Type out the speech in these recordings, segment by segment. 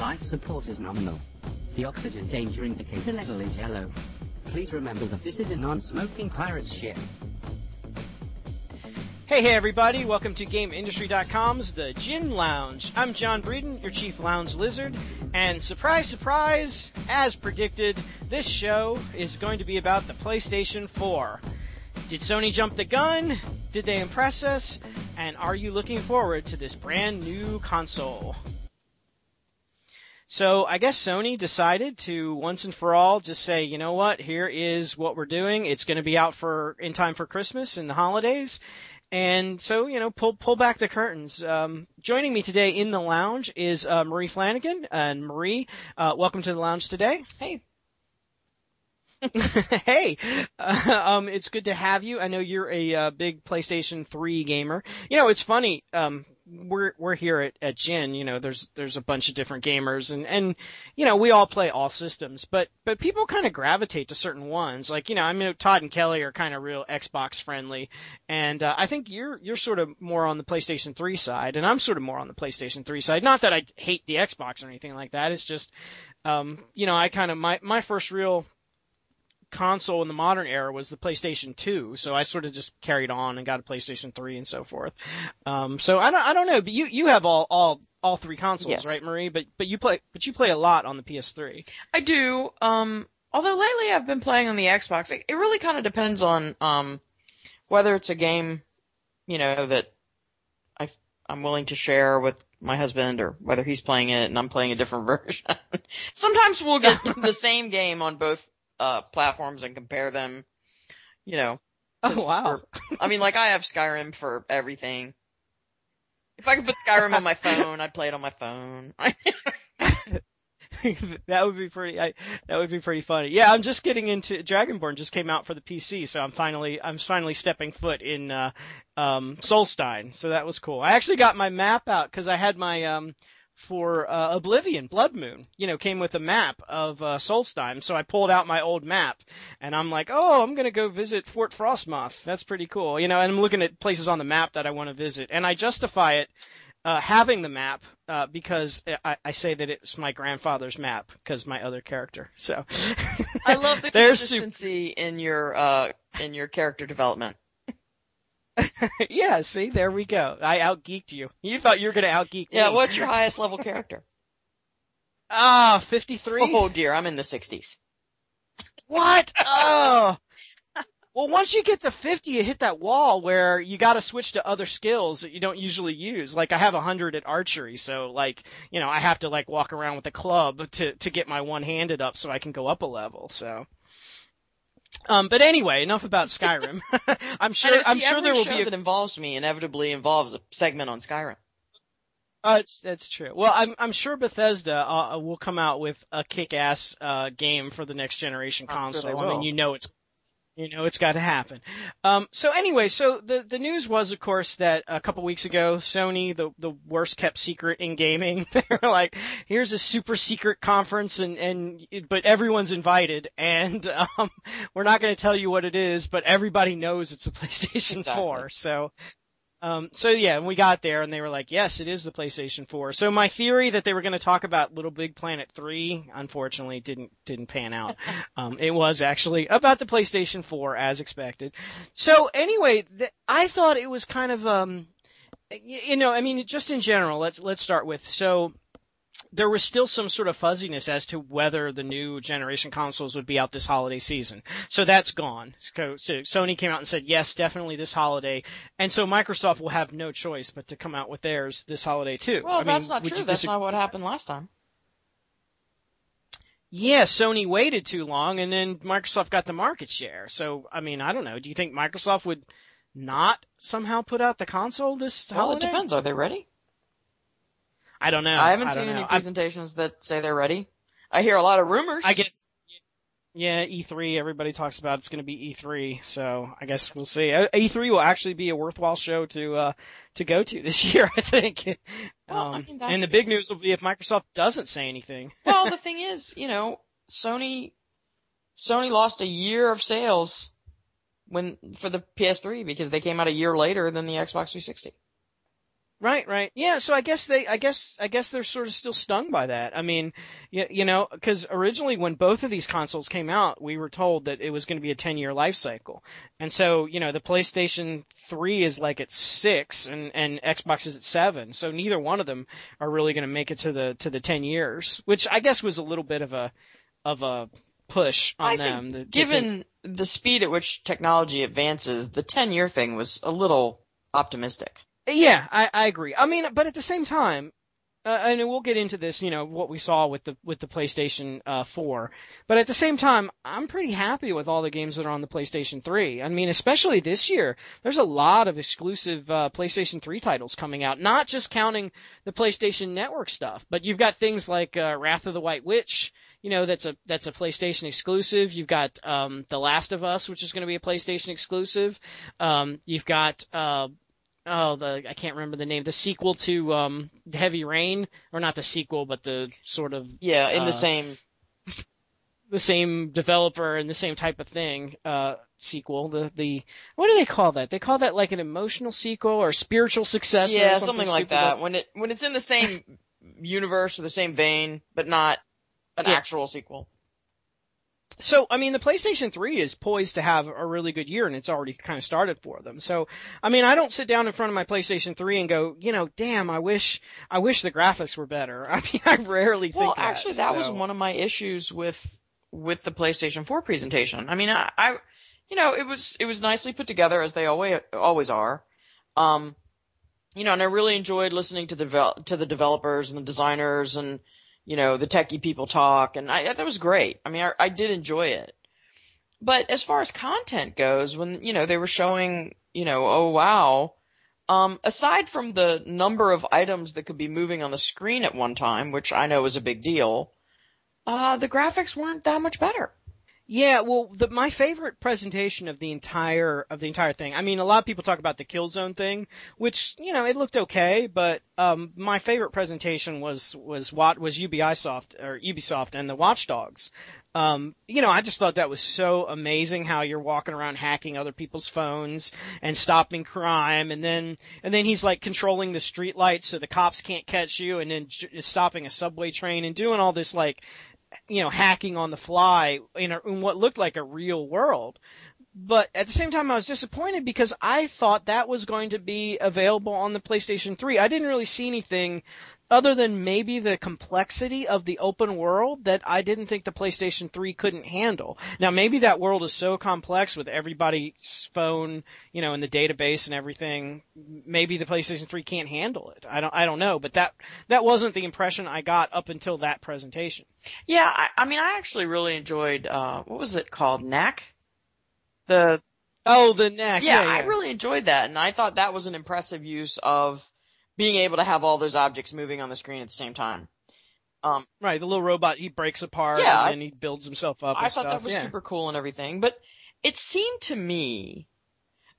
Life support is nominal. The oxygen danger indicator level is yellow. Please remember that this is a non-smoking pirate ship. Hey, hey, everybody. Welcome to GameIndustry.com's The Gin Lounge. I'm John Breeden, your chief lounge lizard. And surprise, surprise, as predicted, this show is going to be about the PlayStation 4. Did Sony jump the gun? Did they impress us? And are you looking forward to this brand new console? So I guess Sony decided to once and for all just say, you know what, here is what we're doing. It's going to be out for in time for Christmas and the holidays. And so, you know, pull pull back the curtains. Um, joining me today in the lounge is uh, Marie Flanagan. And Marie, uh, welcome to the lounge today. Hey. hey, uh, um, it's good to have you. I know you're a uh, big PlayStation 3 gamer. You know, it's funny. Um, we're we're here at at Gin, you know, there's there's a bunch of different gamers and and you know, we all play all systems, but but people kind of gravitate to certain ones. Like, you know, I mean Todd and Kelly are kind of real Xbox friendly and uh, I think you're you're sort of more on the PlayStation 3 side and I'm sort of more on the PlayStation 3 side. Not that I hate the Xbox or anything like that. It's just um, you know, I kind of my my first real console in the modern era was the PlayStation 2, so I sort of just carried on and got a PlayStation 3 and so forth. Um, so I don't, I don't know, but you, you have all, all, all three consoles, Yes. right, Marie? But, but you play, but you play a lot on the PS3. I do. Um, although lately I've been playing on the Xbox. It, it really kind of depends on um, whether it's a game, you know, that I I'm willing to share with my husband, or whether he's playing it and I'm playing a different version. Sometimes we'll get the same game on both uh, platforms and compare them. You know. Oh wow. we're- I mean, like I have Skyrim for everything. If I could put Skyrim on my phone, I'd play it on my phone. that would be pretty. I, that would be pretty funny. Yeah, I'm just getting into Dragonborn. Just came out for the PC, so I'm finally I'm finally stepping foot in uh, um, Solstheim. So that was cool. I actually got my map out because I had my um, for uh, Oblivion Blood Moon. You know, came with a map of uh, Solstheim. So I pulled out my old map, and I'm like, oh, I'm gonna go visit Fort Frostmoth. That's pretty cool. You know, and I'm looking at places on the map that I want to visit, and I justify it uh, having the map uh, because I, I say that it's my grandfather's map because my other character. So I love the There's super- consistency in your uh in your character development. yeah, see, there we go. I outgeeked you. You thought you were gonna outgeek me. Yeah, what's your highest level character? Ah, 53. Oh dear, I'm in the 60s. What? Oh. Well, once you get to 50, you hit that wall where you gotta switch to other skills that you don't usually use. Like I have 100 at archery, so like, you know, I have to like walk around with a club to, to get my one-handed up so I can go up a level, so. Um, but anyway, enough about Skyrim. I'm sure, know, see, I'm sure every there will show be a that involves me inevitably involves a segment on Skyrim. Uh, it's, that's true. Well, I'm I'm sure Bethesda uh, will come out with a kick-ass uh, game for the next generation sure console. I mean, you know it's you know it's got to happen. Um, so anyway, so the the news was, of course, that a couple weeks ago, Sony, the the worst kept secret in gaming, they're like, here's a super secret conference, and and but everyone's invited, and um, we're not going to tell you what it is, but everybody knows it's a PlayStation Exactly. 4. So. Um, so yeah, and we got there and they were like, yes, it is the PlayStation 4. So my theory that they were going to talk about Little Big Planet 3, unfortunately didn't, didn't pan out. Um, it was actually about the PlayStation 4 as expected. So anyway, th- I thought it was kind of, um, y- you know, I mean, just in general, let's, let's start with, so, there was still some sort of fuzziness as to whether the new generation consoles would be out this holiday season. So that's gone. So, so Sony came out and said, yes, definitely this holiday. And so Microsoft will have no choice but to come out with theirs this holiday too. Well, I mean, that's not true. That's not what happened last time. Yeah, Sony waited too long and then Microsoft got the market share. So, I mean, I don't know. Do you think Microsoft would not somehow put out the console this holiday? Well, it depends. Are they ready? I don't know. I haven't don't seen any know. I- presentations that say they're ready. I hear a lot of rumors. I guess. Yeah, E3. Everybody talks about it's going to be E3, so I guess we'll see. Uh, E3 will actually be a worthwhile show to uh to go to this year, I think. Well, I Um, mean, that's- and the big news will be if Microsoft doesn't say anything. well, the thing is, you know, Sony, Sony lost a year of sales when for the PS3 because they came out a year later than the Xbox 360. Right, right. Yeah, so I guess they, I guess, I guess they're sort of still stung by that. I mean, you, you know, cause originally when both of these consoles came out, we were told that it was going to be a 10 year life cycle. And so, you know, the PlayStation 3 is like at 6 and, and Xbox is at 7. So neither one of them are really going to make it to the, to the 10 years, which I guess was a little bit of a, of a push on I them. think The- the- given the speed at which technology advances, the 10 year thing was a little optimistic. Yeah, I, I agree. I mean, but at the same time, uh, and we'll get into this, you know, what we saw with the with the PlayStation uh, 4. But at the same time, I'm pretty happy with all the games that are on the PlayStation 3. I mean, especially this year, there's a lot of exclusive uh, PlayStation 3 titles coming out. Not just counting the PlayStation Network stuff, but you've got things like uh, Wrath of the White Witch. You know, that's a that's a PlayStation exclusive. You've got um, The Last of Us, which is going to be a PlayStation exclusive. Um, you've got uh, oh the I can't remember the name the sequel to um Heavy Rain or not the sequel but the sort of Yeah, in Uh, the same. the same developer and the same type of thing uh sequel the the what do they call that they call that like an emotional sequel or spiritual successor or Yeah, something, something like that. When it when it's in the same universe or the same vein, but not an Yeah. actual sequel. So, I mean, the PlayStation 3 is poised to have a really good year and it's already kind of started for them. So, I mean, I don't sit down in front of my PlayStation 3 and go, you know, damn, I wish, I wish the graphics were better. I mean, I rarely Well, think that. Well, actually, that was one of my issues with with the PlayStation 4 presentation. I mean, I, I, you know, it was it was nicely put together as they always always are. Um, you know, and I really enjoyed listening to the to the developers and the designers and you know the techie people talk, and I that was great. I mean, I, I did enjoy it. But as far as content goes, when you know they were showing, you know, oh wow, um, aside from the number of items that could be moving on the screen at one time, which I know is a big deal, uh, the graphics weren't that much better. Yeah, well, the, my favorite presentation of the entire of the entire thing. I mean, a lot of people talk about the Killzone thing, which you know it looked okay, but um, my favorite presentation was was what was Ubisoft or Ubisoft and the Watch Dogs. Um, you know, I just thought that was so amazing how you're walking around hacking other people's phones and stopping crime, and then and then he's like controlling the street lights so the cops can't catch you, and then j- stopping a subway train and doing all this like you know, hacking on the fly in, a, in what looked like a real world. But at the same time, I was disappointed because I thought that was going to be available on the PlayStation 3. I didn't really see anything other than maybe the complexity of the open world that I didn't think the PlayStation 3 couldn't handle. Now maybe that world is so complex with everybody's phone, you know, in the database and everything. Maybe the PlayStation 3 can't handle it. I don't, I don't know, but that, that wasn't the impression I got up until that presentation. Yeah, I, I mean, I actually really enjoyed uh, what was it called, Knack? The Oh, the neck. yeah, Yeah, I really enjoyed that, and I thought that was an impressive use of being able to have all those objects moving on the screen at the same time. Um, right. The little robot he breaks apart Yeah, and then he builds himself up. I and thought stuff. that was yeah. super cool and everything, but it seemed to me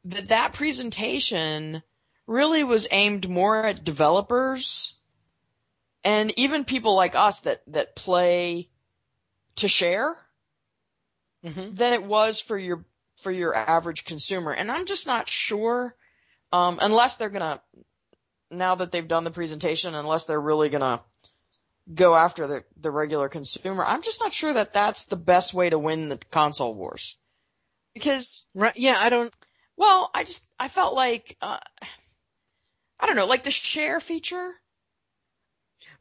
that that presentation really was aimed more at developers and even people like us that that play to share hmm than it was for your for your average consumer. And I'm just not sure um unless they're going to now that they've done the presentation unless they're really going to go after the the regular consumer. I'm just not sure that that's the best way to win the console wars. Because Right. Yeah. I don't. well, I just I felt like uh I don't know, like the share feature.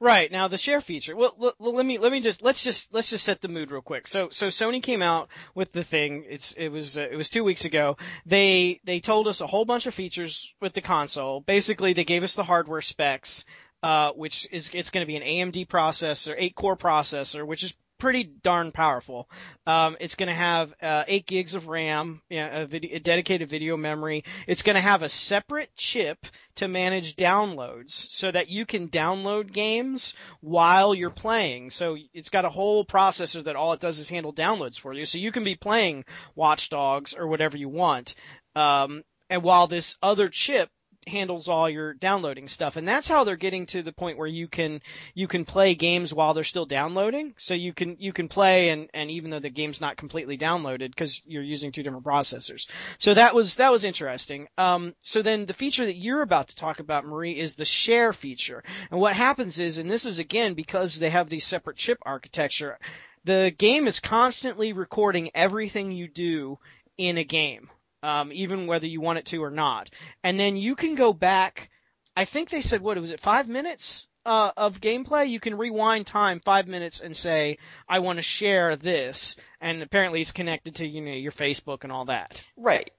Right now, the share feature. Well, l- l- let me let me just let's just let's just set the mood real quick. So so Sony came out with the thing. It's it was uh, it was two weeks ago. They they told us a whole bunch of features with the console. Basically, they gave us the hardware specs, uh, which is it's going to be an AMD processor, eight core processor, which is pretty darn powerful. Um, it's going to have uh, eight gigs of RAM, yeah, a, video, a dedicated video memory. It's going to have a separate chip to manage downloads so that you can download games while you're playing. So it's got a whole processor that all it does is handle downloads for you. So you can be playing Watch Dogs or whatever you want. Um, and while this other chip handles all your downloading stuff. And that's how they're getting to the point where you can, you can play games while they're still downloading. So you can, you can play and, and even though the game's not completely downloaded because you're using two different processors. So that was, that was interesting. Um, so then the feature that you're about to talk about, Marie, is the share feature. And what happens is, and this is again because they have these separate chip architecture, the game is constantly recording everything you do in a game um, even whether you want it to or not. And then you can go back. I think they said what was it five minutes uh, of gameplay? You can rewind time five minutes and say I want to share this, and apparently it's connected to you know your Facebook and all that. Right.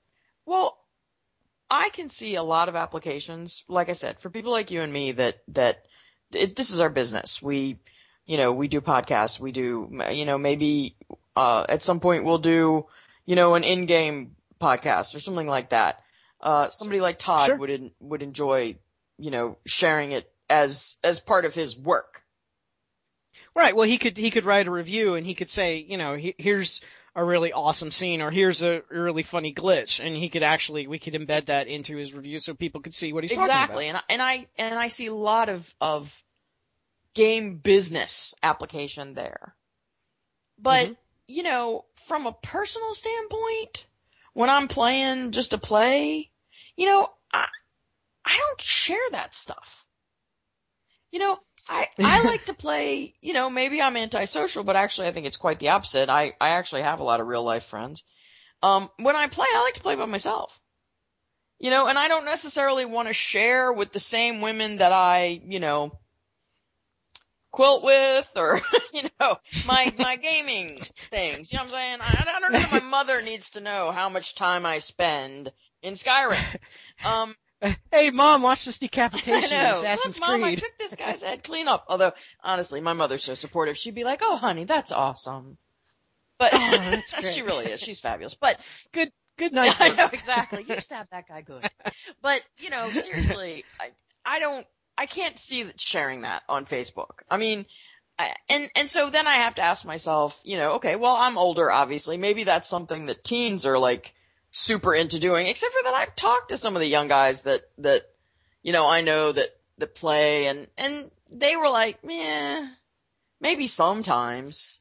Well, I can see a lot of applications. Like I said, for people like you and me that that it, this is our business. We, you know, we do podcasts. We do, you know, maybe uh, at some point we'll do, you know, an in-game podcast or something like that. Uh, somebody like Todd Sure. would en- would enjoy, you know, sharing it as as part of his work. Right. Well, he could he could write a review and he could say, you know, he, here's a really awesome scene or here's a really funny glitch, and he could actually we could embed that into his review so people could see what he's exactly, talking and I, and I and I see a lot of of game business application there. But Mhm. you know, from a personal standpoint, when I'm playing just to play, you know, I I don't share that stuff. You know, I I like to play, you know, maybe I'm antisocial, but actually I think it's quite the opposite. I I actually have a lot of real life friends. Um when I play, I like to play by myself. You know, and I don't necessarily want to share with the same women that I, you know, quilt with or, you know, my, my gaming things. You know what I'm saying? I, I don't know that my mother needs to know how much time I spend in Skyrim. Um. Hey, mom, watch this decapitation in. Assassin's Look, mom, I took this guy's head clean up. Although, honestly, my mother's so supportive. She'd be like, "Oh, honey, that's awesome." But Oh, she really is. She's fabulous. But Good good night. I know exactly. You stabbed that guy good. But you know, seriously, I I don't I can't see sharing that on Facebook. I mean, I, and and so then I have to ask myself, you know, okay, well I'm older, obviously. Maybe that's something that teens are like super into doing. Except for that, I've talked to some of the young guys that that you know I know that that play, and and they were like, yeah, maybe sometimes.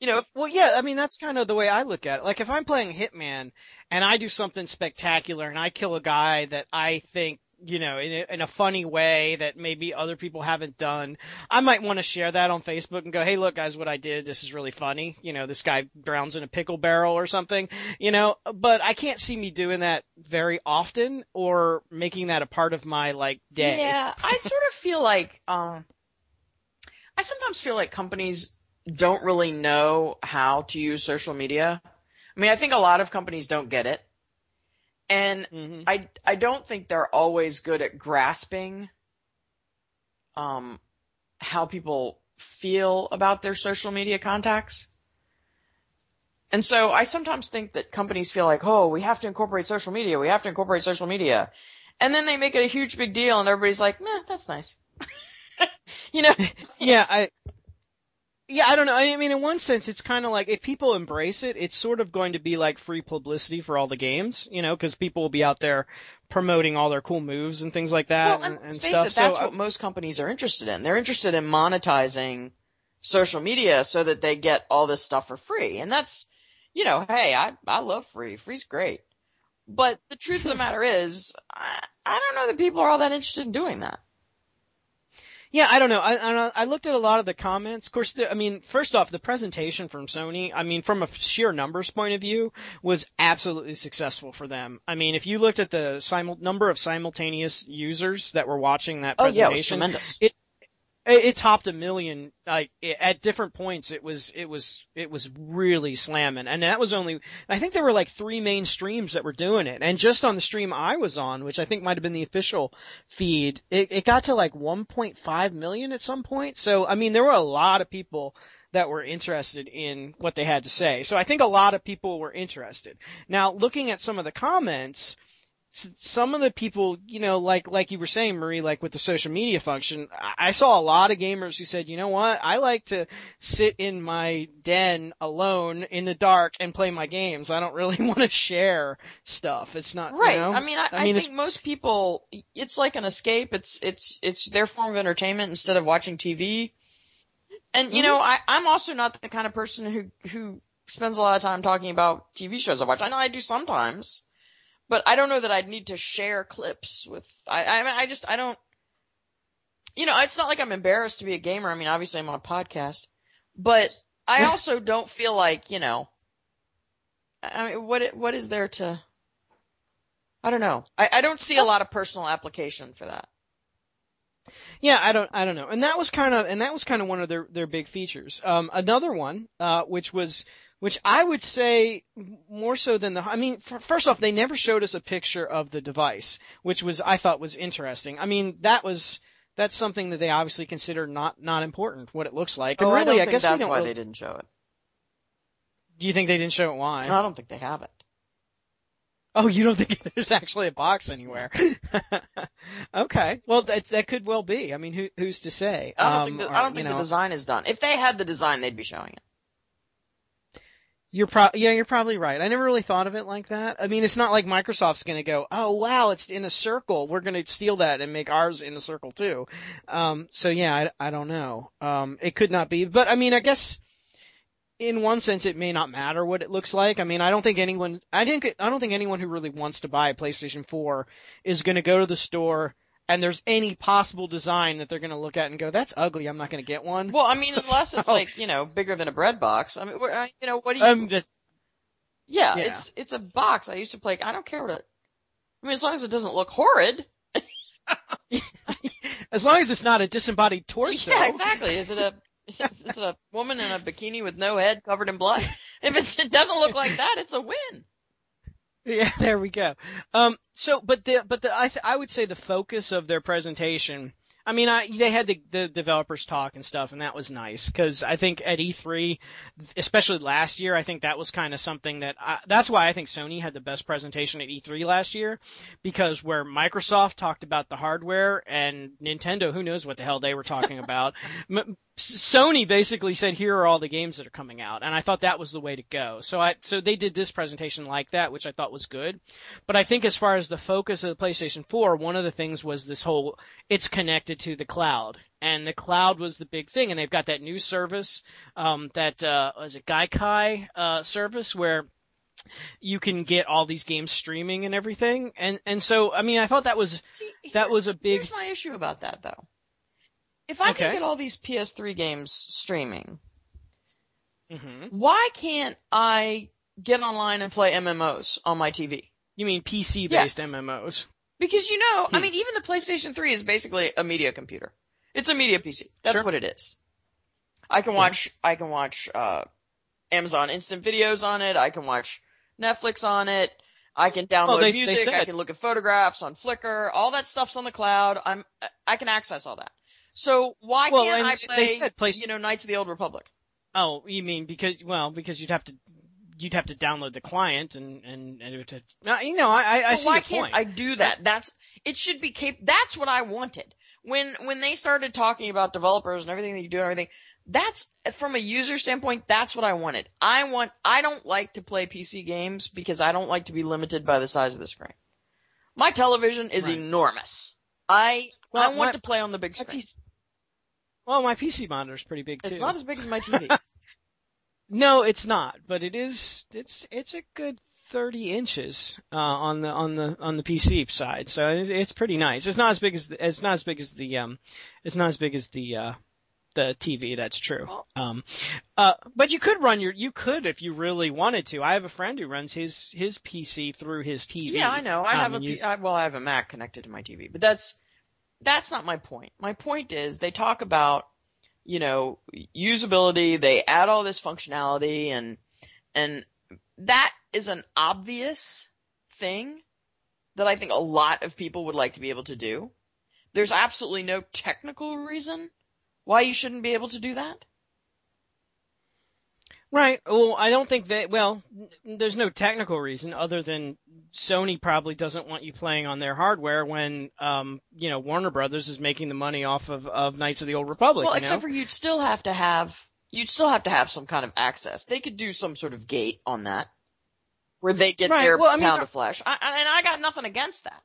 You know, if, Well, yeah, I mean that's kind of the way I look at it. Like if I'm playing Hitman and I do something spectacular and I kill a guy that I think, you know, in a, in a funny way that maybe other people haven't done, I might want to share that on Facebook and go, "Hey, look guys, what I did. This is really funny." You know, this guy drowns in a pickle barrel or something, you know, but I can't see me doing that very often or making that a part of my like day. Yeah, I sort of feel like um I sometimes feel like companies don't really know how to use social media. I mean, I think a lot of companies don't get it. And hmm I I don't think they're always good at grasping um how people feel about their social media contacts. And so I sometimes think that companies feel like, "Oh, we have to incorporate social media. We have to incorporate social media." And then they make it a huge big deal and everybody's like, "Meh, that's nice." you know? Yeah, I Yeah, I don't know. I mean, in one sense, it's kind of like if people embrace it, it's sort of going to be like free publicity for all the games, you know, because people will be out there promoting all their cool moves and things like that Well, and and, face stuff. it, that's so, what most companies are interested in. They're interested in monetizing social media so that they get all this stuff for free. And that's, you know, hey, I, I love free. Free's great. But the truth of the matter is, I, I don't know that people are all that interested in doing that. Yeah, I don't know. I, I I looked at a lot of the comments. Of course, the, I mean, first off, the presentation from Sony, I mean, from a sheer numbers point of view, was absolutely successful for them. I mean, if you looked at the simul- number of simultaneous users that were watching that presentation, Oh yeah, it was tremendous. it, it topped a million. Like at different points, it was it was it was really slamming, and that was only. I think there were like three main streams that were doing it, and just on the stream I was on, which I think might have been the official feed, it, it got to like 1.5 million at some point. So I mean, there were a lot of people that were interested in what they had to say. So I think a lot of people were interested. Now, looking at some of the comments some of the people, you know, like like you were saying, Marie, like with the social media function, I saw a lot of gamers who said, you know what, I like to sit in my den alone in the dark and play my games. I don't really want to share stuff. It's not right. You know? I mean, I, I mean, I think most people, it's like an escape. It's it's it's their form of entertainment instead of watching TV. And you Mm-hmm. know, I I'm also not the kind of person who who spends a lot of time talking about TV shows I watch. I know I do sometimes. But I don't know that I'd need to share clips with. I I, I just I don't. You know, it's not like I'm embarrassed to be a gamer. I mean, obviously I'm on a podcast, but I also don't feel like you know. I mean, what what is there to? I don't know. I I don't see a lot of personal application for that. Yeah, I don't, I don't know. And that was kind of, and that was kind of one of their, their big features. Um, another one, uh, which was, which I would say more so than the, I mean, first off, they never showed us a picture of the device, which was, I thought was interesting. I mean, that was, that's something that they obviously consider not, not important, what it looks like. And oh, I really, I, think guess that's why really- they didn't show it. do you think they didn't show it why? I don't think they have it. Oh, you don't think there's actually a box anywhere? okay. Well, that that could well be. I mean, who who's to say? I don't Um, think the, I don't think know, the design is done. If they had the design, they'd be showing it. You're pro- yeah, you're probably right. I never really thought of it like that. I mean, it's not like Microsoft's going to go, "Oh, wow, it's in a circle. We're going to steal that and make ours in a circle too." Um, so yeah, I, I don't know. Um, it could not be, but I mean, I guess in one sense it may not matter what it looks like. I mean, I don't think anyone I think I don't think anyone who really wants to buy a PlayStation 4 is going to go to the store and there's any possible design that they're going to look at and go, "That's ugly. I'm not going to get one." Well, I mean, unless it's So- like you know bigger than a bread box. I mean, where- you know, what do you? um, that's- yeah, yeah. it's it's a box. I used to play. I don't care what it. I mean, as long as it doesn't look horrid. as long as it's not a disembodied torso. Yeah, exactly. Is it a is, is it a woman in a bikini with no head covered in blood? If it's, it doesn't look like that, it's a win. Yeah, there we go. Um, so, but the, but the, I, th- I would say the focus of their presentation, I mean, I, they had the, the developers talk and stuff, and that was nice, cause I think at E3, especially last year, I think that was kind of something that, I, that's why I think Sony had the best presentation at E3 last year, because where Microsoft talked about the hardware and Nintendo, who knows what the hell they were talking about, M- Sony basically said, here are all the games that are coming out, and I thought that was the way to go. So I, so they did this presentation like that, which I thought was good. But I think as far as the focus of the PlayStation 4, one of the things was this whole, it's connected to the cloud. And the cloud was the big thing, and they've got that new service, um, that, uh, was it Gaikai, uh, service where, you can get all these games streaming and everything, and and so I mean I thought that was See, that was a big Here's my issue about that though. If I can get all these PS3 games streaming, Mhm. why can't I get online and play MMOs on my TV? You mean PC based Yes. MMOs? Because you know, I Hmm. mean, even the PlayStation 3 is basically a media computer. It's a media PC. That's Sure. what it is. I can Yeah. watch, I can watch, uh, Amazon Instant Videos on it. I can watch Netflix on it. I can download Well, they- they music. I can look at photographs on Flickr. All that stuff's on the cloud. I'm, I can access all that. So why Well, can't I they said place- you know, Knights of the Old Republic? Oh, you mean because well because you'd have to you'd have to download the client and and, and it would you know I I, I But see why can't point. I do that? That's it should be cap- that's what I wanted. When when they started talking about developers and everything that you do and everything, that's from a user standpoint, that's what I wanted. I want I don't like to play PC games because I don't like to be limited by the size of the screen. My television is Right. enormous. I Well, I want my- to play on the big screen. Well, my PC monitor's pretty big too. It's not as big as my TV. No, it's not, but it is. It's it's a good thirty inches uh, on the on the on the PC side, so it's, it's pretty nice. It's not as big as the, it's not as big as the um, it's not as big as the uh, the TV. That's true. Um, uh, but you could run your you could if you really wanted to. I have a friend who runs his his PC through his TV. Yeah, I know. I um, have a use- I, well, I have a Mac connected to my TV, but that's that's not my point. My point is they talk about you know usability. They add all this functionality, and and that is an obvious thing that I think a lot of people would like to be able to do. There's absolutely no technical reason why you shouldn't be able to do that. Right. Well, I don't think that. Well, there's no technical reason other than Sony probably doesn't want you playing on their hardware when, um, you know, Warner Brothers is making the money off of, of Knights of the Old Republic. Well, you except know? for you'd still have to have you'd still have to have some kind of access. They could do some sort of gate on that where they get Right, their well, I mean, pound I- of flesh. I- and I got nothing against that.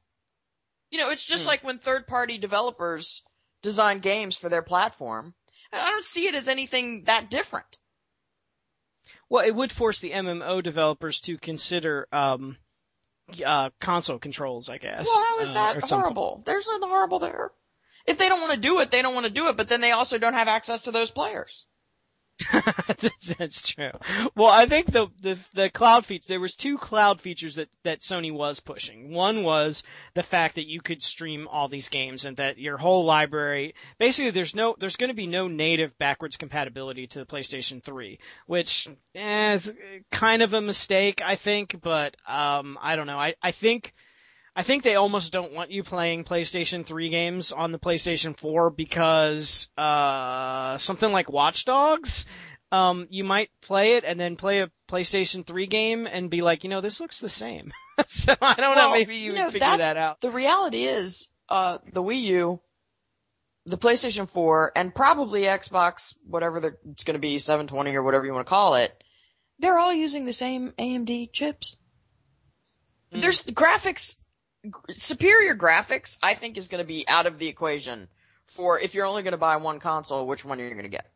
You know, it's just Hmm. like when third party developers design games for their platform. I don't see it as anything that different. Well, it would force the MMO developers to consider um, uh, console controls, I guess. Well, how is uh, that point. horrible? There's nothing horrible there. If they don't want to do it, they don't want to do it, but then they also don't have access to those players. that's, true. Well, I think the, the the cloud feature there was two cloud features that that Sony was pushing. One was the fact that you could stream all these games and that your whole library basically there's no there's going to be no native backwards compatibility to the PlayStation 3, which eh, is kind of a mistake I think, but um I don't know. I I think I think they almost don't want you playing PlayStation 3 games on the PlayStation 4 because uh something like Watch Dogs um you might play it and then play a PlayStation 3 game and be like, you know, this looks the same. so I don't know, Well, maybe you, you would know, figure that out. The reality is, uh, the Wii U, the PlayStation 4, and probably Xbox, whatever the, it's going to be, 720 or whatever you want to call it, they're all using the same AMD chips. Mm. There's graphics, superior graphics, I think is going to be out of the equation for if you're only going to buy one console, which one are you going to get?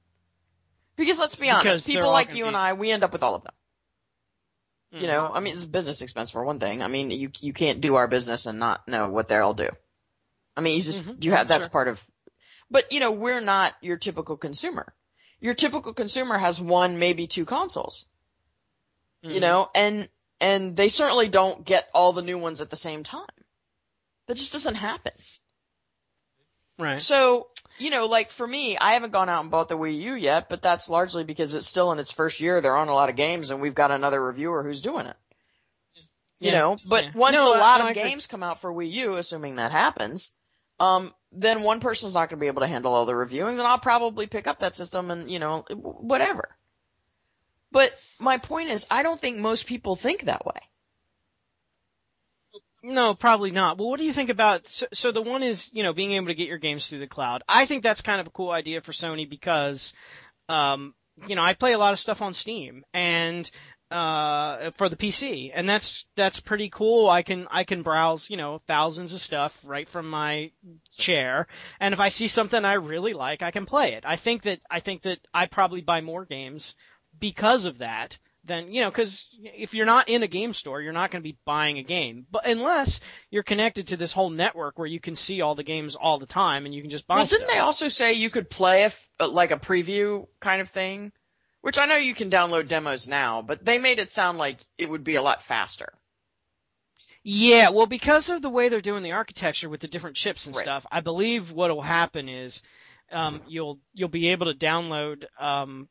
Because let's be honest, they're people like you and I, we end up with all of them. Mm. You know, I mean, it's a business expense for one thing. I mean, you you can't do our business and not know what they all do. I mean, you just Mhm. you have that's Sure. part of. But you know, we're not your typical consumer. Your typical consumer has one, maybe two consoles. You Mhm. know, and and they certainly don't get all the new ones at the same time. That just doesn't happen. right. So, you know, like for me, I haven't gone out and bought the Wii U yet, but that's largely because it's still in its first year. There aren't a lot of games and we've got another reviewer who's doing it. You Yeah, know, but yeah. once No, a lot no, of games come out for Wii U, assuming that happens, um, then one person's not going to be able to handle all the reviewings and I'll probably pick up that system and, you know, whatever. But my point is, I don't think most people think that way. No, probably not. Well, what do you think about, so, so the one is, you know, being able to get your games through the cloud. I think that's kind of a cool idea for Sony because, um, you know, I play a lot of stuff on Steam and, uh, for the PC and that's, that's pretty cool. I can, I can browse, you know, thousands of stuff right from my chair. And if I see something I really like, I can play it. I think that, I think that I probably buy more games because of that then you know because if you're not in a game store you're not going to be buying a game but unless you're connected to this whole network where you can see all the games all the time and you can just buy Well, didn't they also say you could play a f- uh, like a preview kind of thing? Which I know you can download demos now, but they made it sound like it would be a lot faster. yeah well because of the way they're doing the architecture with the different chips and Right. stuff i believe what will happen is um, you'll you'll be able to download um,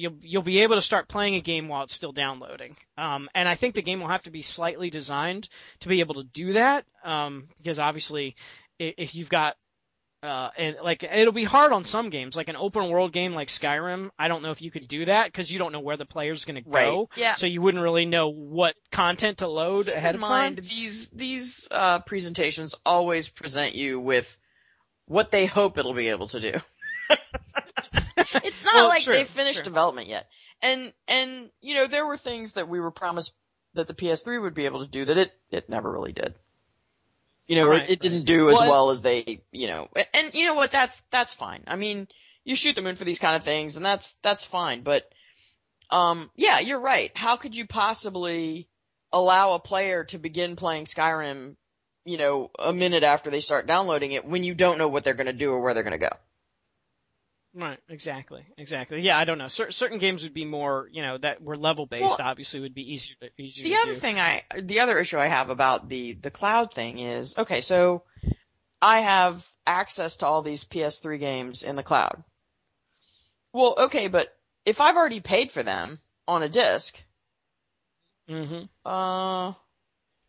you'll you'll be able to start playing a game while it's still downloading. Um, and I think the game will have to be slightly designed to be able to do that. Um, because obviously, if you've got uh, and like it'll be hard on some games, like an open world game like Skyrim. I don't know if you could do that because you don't know where the player's going to go. Yeah. So you wouldn't really know what content to load Keep ahead in of mind, time. these these uh, presentations always present you with what they hope it'll be able to do. it's not Well, like true, they finished true. development yet. And and you know there were things that we were promised that the PS3 would be able to do that it it never really did. You know, Right, it, it didn't right. do as Well, well as they, you know, and you know what? That's that's fine. I mean, you shoot the moon for these kind of things, and that's that's fine. But um, yeah, you're right. How could you possibly allow a player to begin playing Skyrim, you know, a minute after they start downloading it when you don't know what they're going to do or where they're going to go? Right, exactly, exactly. Yeah, I don't know. Cer- certain games would be more, you know, that were level based. Well, obviously, would be easier to easier The other do. thing I, the other issue I have about the, the cloud thing is, okay, so I have access to all these PS3 games in the cloud. Well, okay, but if I've already paid for them on a disc, hmm uh,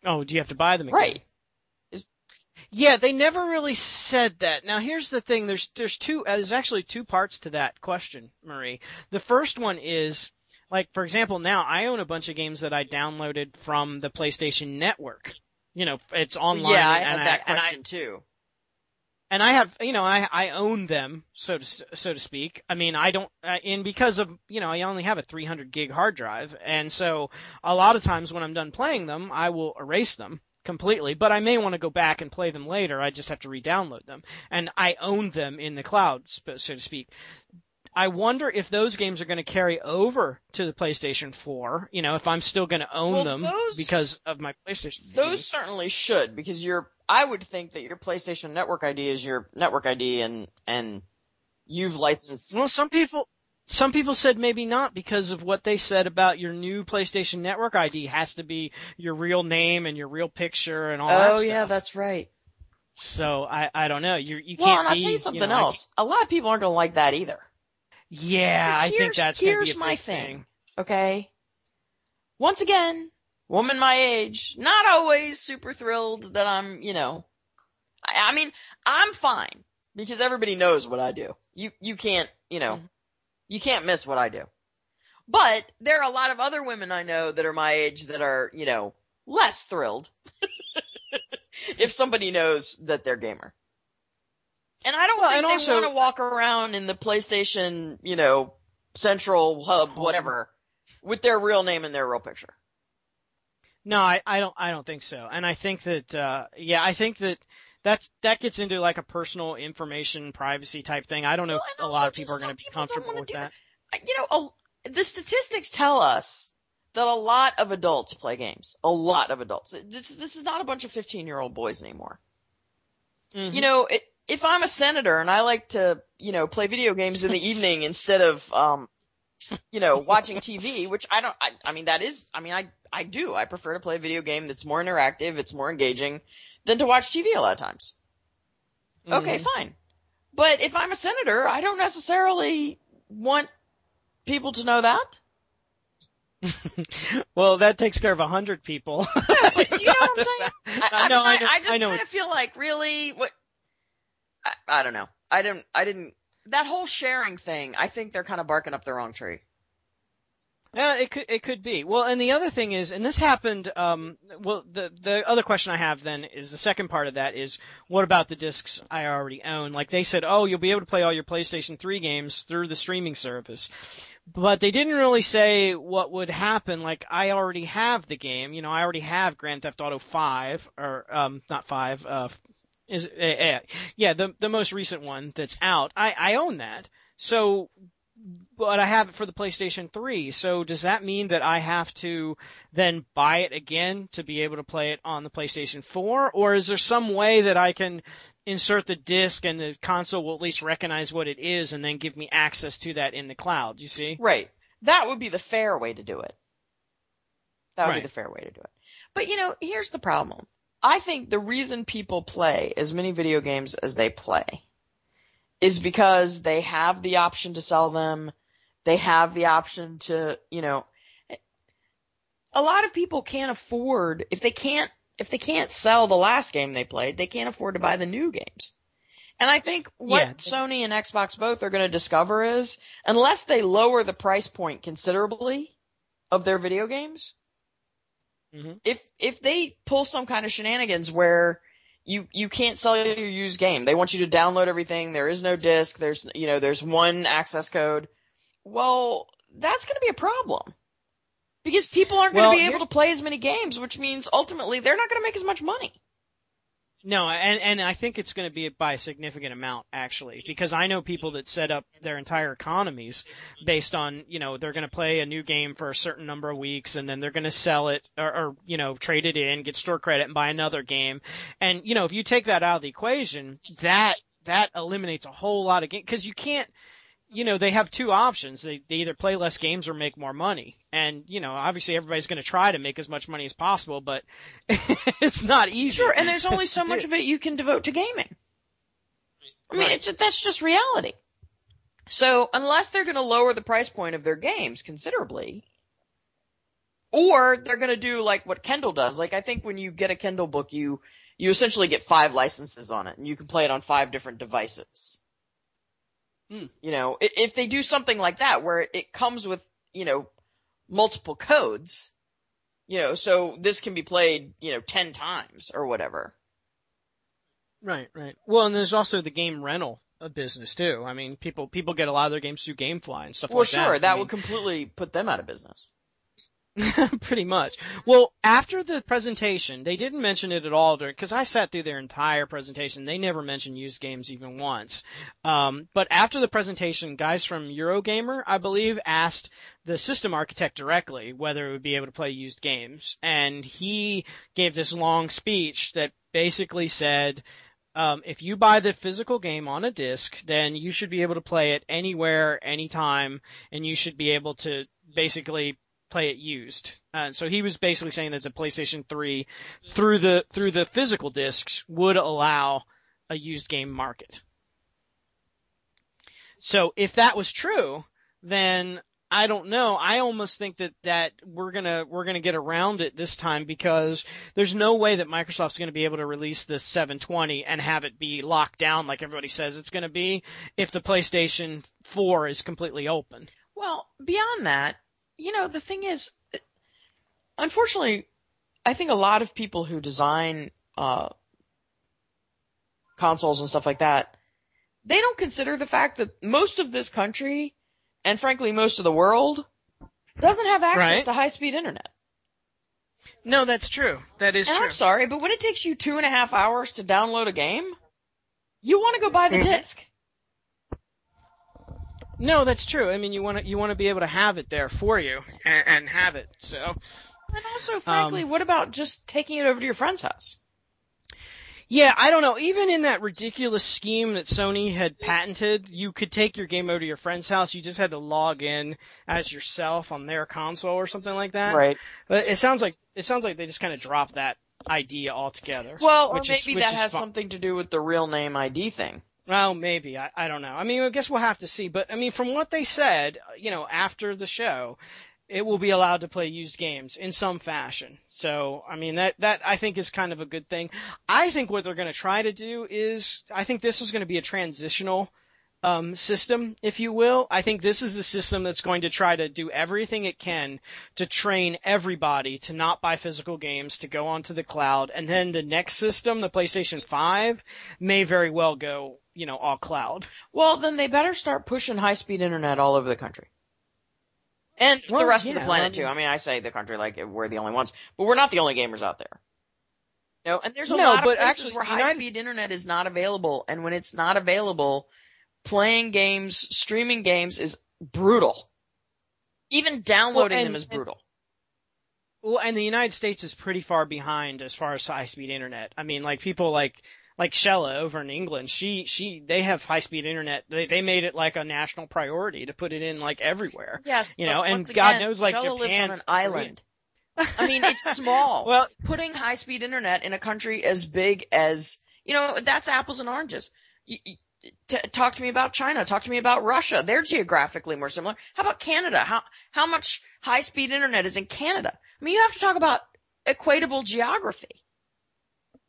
Oh, do you have to buy them again? right. Yeah, they never really said that. Now here's the thing. There's there's two. Uh, there's actually two parts to that question, Marie. The first one is, like for example, now I own a bunch of games that I downloaded from the PlayStation Network. You know, it's online. yeah, I and, had that I, and I- question too. and I have, you know, I I own them, so to so to speak. I mean, I don't, uh, and because of, you know, I only have a 300 gig hard drive, and so a lot of times when I'm done playing them, I will erase them completely. But I may want to go back and play them later. I just have to re-download them, and I own them in the cloud, so to speak. I wonder if those games are going to carry over to the PlayStation 4. You know, if I'm still going to own Well, them those- because of my PlayStation. Those certainly should because your I would think that your PlayStation Network ID is your network ID and and you've licensed. Well, some people, some people said maybe not because of what they said about your new PlayStation Network ID has to be your real name and your real picture and all that oh yeah, that's right. So I, I don't know. You, you Well, can't Well, and I'll be, tell you something know, I- else. A lot of people aren't gonna like that either. Yeah, I think that's here's a my big thing. Okay. Once again, woman my age, not always super thrilled that I'm, you know, I, I mean, I'm fine because everybody knows what I do. You, you can't, you know, Mhm. You can't miss what I do. But there are a lot of other women I know that are my age that are, you know, less thrilled if somebody knows that they're gamer. And I don't Well, think they also- want to walk around in the PlayStation, you know, central hub, whatever, with their real name and their real picture. No, I, I don't, I don't think so. And I think that, uh, yeah, I think that that's, that gets into like a personal information privacy type thing. I don't know Well, if a lot of people are going to be comfortable with do that. You know, a, the statistics tell us that a lot of adults play games. A lot of adults. This, this is not a bunch of 15 year old boys anymore. Mhm. You know, it, if I'm a senator and I like to, you know, play video games in the evening instead of, um, you know, watching TV, which I don't, I, I mean, that is, I mean, I, I do. I prefer to play a video game that's more interactive, it's more engaging than to watch TV a lot of times. Okay, Mhm. fine. But if I'm a senator, I don't necessarily want people to know that. well, that takes care of a hundred people. But do you know what I'm saying? I, I I I, know, I just I know kind of feel like really what I, I don't know. I didn't I didn't that whole sharing thing, I think they're kind of barking up the wrong tree. Yeah, it could it could be. Well, and the other thing is, and this happened. Um, well, the the other question I have then is the second part of that is what about the discs I already own? Like they said, oh, you'll be able to play all your PlayStation 3 games through the streaming service, but they didn't really say what would happen. Like I already have the game, you know, I already have Grand Theft Auto 5 or um not 5. Uh, is uh, uh, yeah the the most recent one that's out. I I own that. So but I have it for the PlayStation 3. So does that mean that I have to then buy it again to be able to play it on the PlayStation 4? Or is there some way that I can insert the disc and the console will at least recognize what it is and then give me access to that in the cloud? You see? Right. That would be the fair way to do it. That would Right. be the fair way to do it. But you know, here's the problem. I think the reason people play as many video games as they play is because they have the option to sell them. They have the option to, you know, a lot of people can't afford, if they can't, if they can't sell the last game they played, they can't afford to buy the new games. And I think what Yeah. Sony and Xbox both are going to discover is, unless they lower the price point considerably of their video games, Mhm. if if they pull some kind of shenanigans where you you can't sell your used game, they want you to download everything. There is no disc. There's you know there's one access code. Well, that's going to be a problem because people aren't going to be able to play as many games, which means ultimately they're not going to make as much money. No, and and I think it's going to be by a significant amount actually, because I know people that set up their entire economies based on you know they're going to play a new game for a certain number of weeks and then they're going to sell it or, or you know trade it in, get store credit, and buy another game. And you know if you take that out of the equation, that that eliminates a whole lot of games because you can't. You know, they have two options. They, they either play less games or make more money. And, you know, obviously everybody's going to try to make as much money as possible, but it's not easy. Sure, and there's only so much of it you can devote to gaming. I mean, Right. it's, that's just reality. So unless they're going to lower the price point of their games considerably, or they're going to do like what Kindle does. Like I think when you get a Kindle book, you you essentially get five licenses on it, and you can play it on five different devices. Hmm. You know, if they do something like that, where it comes with you know multiple codes. You know, so this can be played, you know, 10 times or whatever. Right, right. Well, and there's also the game rental uh, business too. I mean, people people get a lot of their games through GameFly and stuff Well, like sure, that. Well, sure, that I mean, would completely put them out of business. Pretty much. Well, after the presentation, they didn't mention it at all during, cause I sat through their entire presentation. They never mentioned used games even once. Um, but after the presentation, guys from Eurogamer, I believe, asked the system architect directly whether it would be able to play used games. And he gave this long speech that basically said, um, if you buy the physical game on a disc, then you should be able to play it anywhere, anytime, and you should be able to basically play it used. Uh, so he was basically saying that the PlayStation 3 through the through the physical discs would allow a used game market. So if that was true, then I don't know. I almost think that that we're gonna we're gonna get around it this time because there's no way that Microsoft's gonna be able to release this 720 and have it be locked down like everybody says it's gonna be if the PlayStation 4 is completely open. Well, beyond that, you know, the thing is, unfortunately, I think a lot of people who design uh, consoles and stuff like that, they don't consider the fact that most of this country, and frankly most of the world, doesn't have access Right. to high-speed internet. No, that's true. That is and true. I'm sorry, but when it takes you two and a half hours to download a game, you want to go buy the Mhm. disc. No, that's true. I mean, you want to you want to be able to have it there for you and, and have it. So And also, um, frankly, what about just taking it over to your friend's house? yeah, I don't know. Even in that ridiculous scheme that Sony had patented, you could take your game over to your friend's house. You just had to log in as yourself on their console or something like that. Right. But it sounds like it sounds like they just kind of dropped that idea altogether. Well, or which is- maybe which that is has fine. something to do with the real name ID thing. Well, maybe. I, I don't know. I mean, I guess we'll have to see. But I mean, from what they said, you know, after the show, it will be allowed to play used games in some fashion. So, I mean, that, that I think is kind of a good thing. I think what they're going to try to do is, I think this is going to be a transitional, um, system, if you will. I think this is the system that's going to try to do everything it can to train everybody to not buy physical games, to go onto the cloud. And then the next system, the PlayStation 5, may very well go, you know, all cloud. Well, then they better start pushing high-speed internet all over the country. And Well, the rest of the planet too. I mean, I say the country like we're the only ones, but we're not the only gamers out there. No, and there's a No, lot of places actually, where United high-speed internet is not available, and when it's not available, playing games, streaming games is brutal. Even downloading and- them is and- brutal. Well, and the United States is pretty far behind as far as high speed internet. I mean, like people like like Shella over in England, she she they have high speed internet. They they made it like a national priority to put it in like everywhere. Yes, you know, and once God knows, like, Shella lives Japan, on an island. I mean, it's small. Well, putting high speed internet in a country as big as, you know, that's apples and oranges. You, you, t- talk to me about China. Talk to me about Russia. They're geographically more similar. How about Canada? How, how much high speed internet is in Canada? I mean, you have to talk about equatable geography.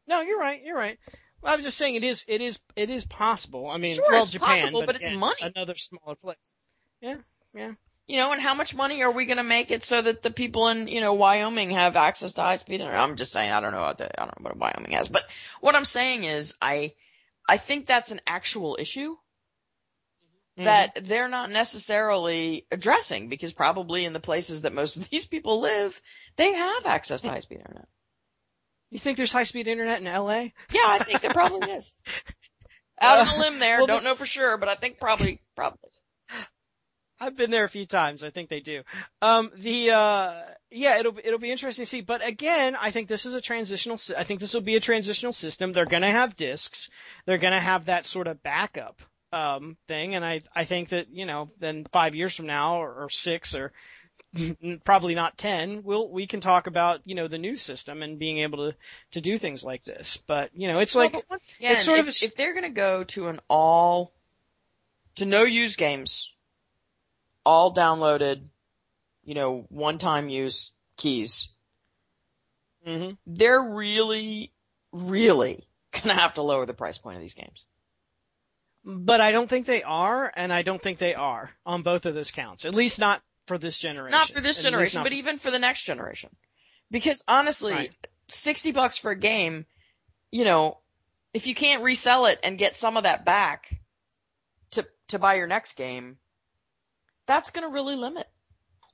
no, you're right. You're right. Well, I was just saying it is it is it is possible. I mean, Sure, well, it's Japan, possible, but it's again, money. Another smaller place. Yeah, yeah. You know, and how much money are we going to make it so that the people in, you know, Wyoming have access to high speed internet? I'm just saying, I don't know what the, I don't know what Wyoming has, but what I'm saying is I, I think that's an actual issue. Mhm. that they're not necessarily addressing because probably in the places that most of these people live, they have access to high speed internet. you think there's high speed internet in L.A. Yeah, I think there probably is. Out on a limb there, well, don't know for sure, but I think probably, probably. I've been there a few times. I think they do. Um, the uh, yeah, it'll it'll be interesting to see. But again, I think this is a transitional. I think this will be a transitional system. They're going to have discs. They're going to have that sort of backup um, thing. And I I think that you know then five years from now or, or six or probably not ten, we'll we can talk about you know the new system and being able to to do things like this. But you know, it's like Well, again, it's sort if, of a if they're going to go to an all, to no use games, all downloaded, you know, one time use keys, Mhm. they're really, really gonna have to lower the price point of these games. But I don't think they are, and I don't think they are on both of those counts. At least not for this generation. Not for this At generation, but for- even for the next generation. Because honestly, Right. 60 bucks for a game, you know, if you can't resell it and get some of that back to, to buy your next game, that's going to really limit.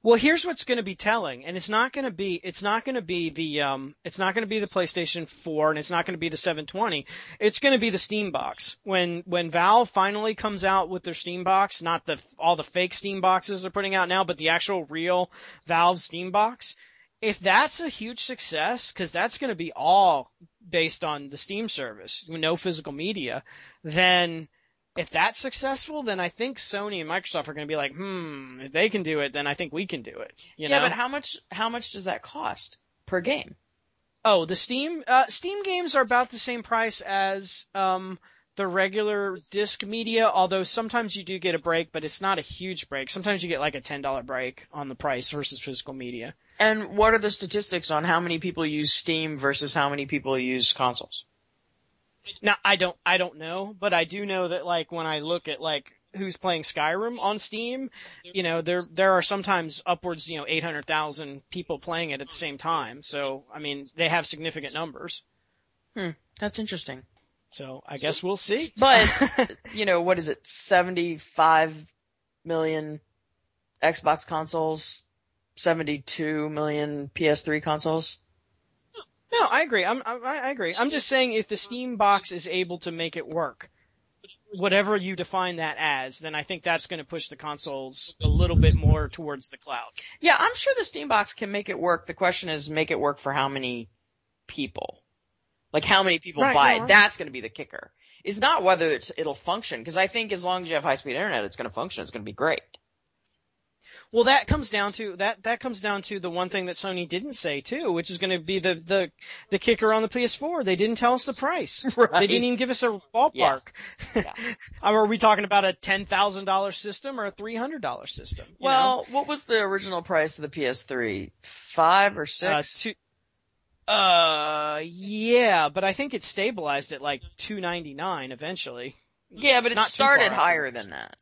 Well, here's what's going to be telling, and it's not going to be it's not going to be the um it's not going to be the PlayStation 4 and it's not going to be the 720. It's going to be the Steam box. When when Valve finally comes out with their Steam box, not the all the fake Steam boxes they're putting out now, but the actual real Valve Steam box. If that's a huge success, because that's going to be all based on the Steam service, no physical media, then if that's successful, then I think Sony and Microsoft are going to be like, hmm, if they can do it, then I think we can do it. You yeah, know? but how much, how much does that cost per game? oh, the Steam, uh, Steam games are about the same price as, um, the regular disc media, although sometimes you do get a break, but it's not a huge break. Sometimes you get like a $10 break on the price versus physical media. And what are the statistics on how many people use Steam versus how many people use consoles? Now, I don't, I don't know, but I do know that like when I look at like who's playing Skyrim on Steam, you know, there, there are sometimes upwards, you know, 800,000 people playing it at the same time. So, I mean, they have significant numbers. Hmm, that's interesting. So I guess we'll see. But, you know, what is it? 75 million Xbox consoles, 72 million PS3 consoles. No, I agree. I'm, I, I agree. I'm just saying if the Steam box is able to make it work, whatever you define that as, then I think that's going to push the consoles a little bit more towards the cloud. Yeah, I'm sure the Steam box can make it work. The question is make it work for how many people? Like how many people Right, buy no, it? right. That's going to be the kicker. Is not whether it's, it'll function, because I think as long as you have high speed internet, it's going to function. It's going to be great. Well, that comes down to that. That comes down to the one thing that Sony didn't say too, which is going to be the the the kicker on the PS4. They didn't tell us the price. Right. They didn't even give us a ballpark. Yeah. are we talking about a ten thousand dollar system or a three hundred dollar system? you know? Well, what was the original price of the PS3? Five or uh, six? two, uh, yeah, but I think it stabilized at like two ninety nine eventually. yeah, but it not started higher than that.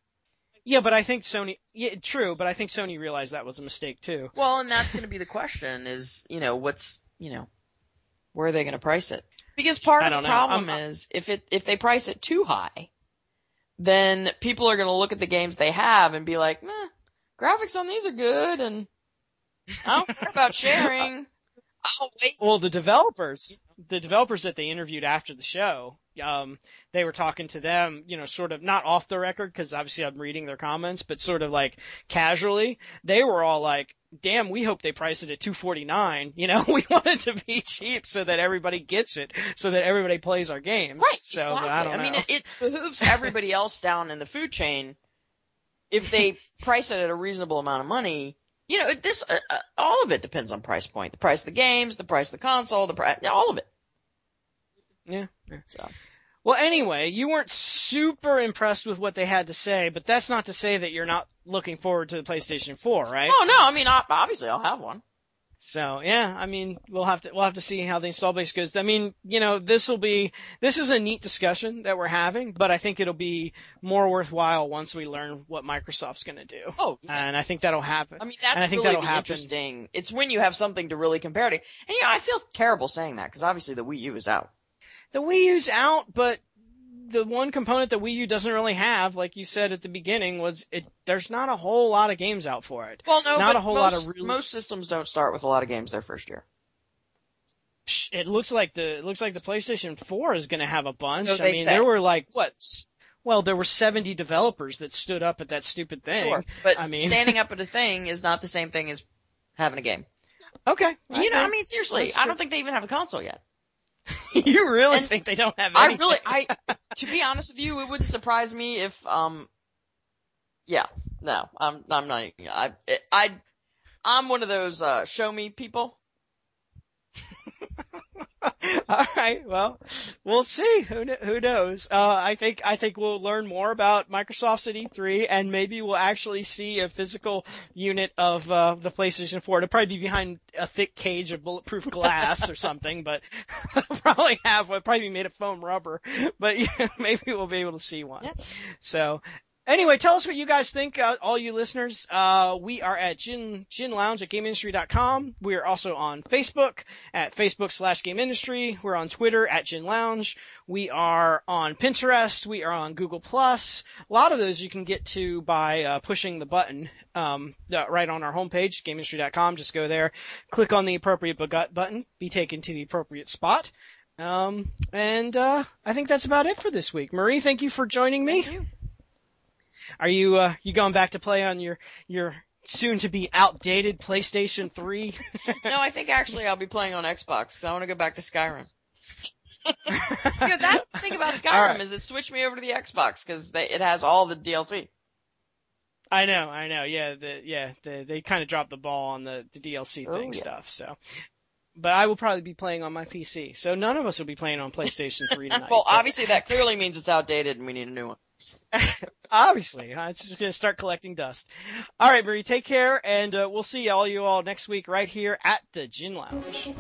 Yeah, but I think Sony. Yeah, true, but I think Sony realized that was a mistake too. Well, and that's going to be the question is, you know, what's, you know, where are they going to price it? Because part of the know. problem I'm- is if it, if they price it too high, then people are going to look at the games they have and be like, meh, graphics on these are good and I don't care about sharing. I'll wait. Well, the developers, the developers that they interviewed after the show, um, they were talking to them, you know, sort of not off the record because obviously I'm reading their comments, but sort of like casually. They were all like, "Damn, we hope they price it at 249. You know, we want it to be cheap so that everybody gets it, so that everybody plays our games." Right, So exactly. I don't know. mean, it, it behooves everybody else down in the food chain if they price it at a reasonable amount of money. You know, this uh, uh, all of it depends on price point. The price of the games, the price of the console, the price, all of it. yeah. yeah. So. Well, anyway, you weren't super impressed with what they had to say, but that's not to say that you're not looking forward to the PlayStation 4, right? Oh no, I mean, obviously I'll have one. So yeah, I mean, we'll have to we'll have to see how the install base goes. I mean, you know, this will be this is a neat discussion that we're having, but I think it'll be more worthwhile once we learn what Microsoft's going to do, Oh, and I think that'll happen. I mean, that's and I think really that'll happen. interesting. It's when you have something to really compare to. And you know, I feel terrible saying that because obviously the Wii U is out. The Wii U's out, but the one component that Wii U doesn't really have, like you said at the beginning, was it. There's not a whole lot of games out for it. Well, no, Not but a whole most, lot of really- most systems don't start with a lot of games their first year. It looks like the it looks like the PlayStation 4 is going to have a bunch. So I mean, say. there were like what? Well, there were 70 developers that stood up at that stupid thing. Sure, but I mean- standing up at a thing is not the same thing as having a game. Okay. You know, I mean, seriously, I don't think they even have a console yet. you really And think they don't have I really, I, to be honest with you, it wouldn't surprise me if, um, yeah, no, I'm, I'm not, I, I, I'm one of those, uh, show me people. All right. Well, we'll see. Who kn- who knows? Uh, I think I think we'll learn more about Microsoft's at E3, and maybe we'll actually see a physical unit of uh, the PlayStation 4. It'll probably be behind a thick cage of bulletproof glass or something, but probably have one. Probably be made of foam rubber, but yeah, maybe we'll be able to see one. So. Anyway, tell us what you guys think, uh, all you listeners. Uh, we are at Gin, Gin Lounge at GameIndustry.com. We are also on Facebook at Facebook slash Game Industry. We're on Twitter at Gin Lounge. We are on Pinterest. We are on Google Plus. A lot of those you can get to by uh, pushing the button um, right on our homepage, GameIndustry.com. Just go there, click on the appropriate button, be taken to the appropriate spot. Um, and uh, I think that's about it for this week. Marie, thank you for joining me. Are you uh, you going back to play on your your soon to be outdated PlayStation 3? no, I think actually I'll be playing on Xbox because I want to go back to Skyrim. you know, that's the thing about Skyrim right. is it switched me over to the Xbox because it has all the DLC. I know, I know. Yeah, the yeah, the, they kind of dropped the ball on the, the DLC thing yeah. stuff. So, but I will probably be playing on my PC. So none of us will be playing on PlayStation 3 tonight. well, obviously that clearly means it's outdated and we need a new one. obviously, it's just gonna start collecting dust. All right, Marie, take care, and uh, we'll see all you all next week right here at the Gin Lounge.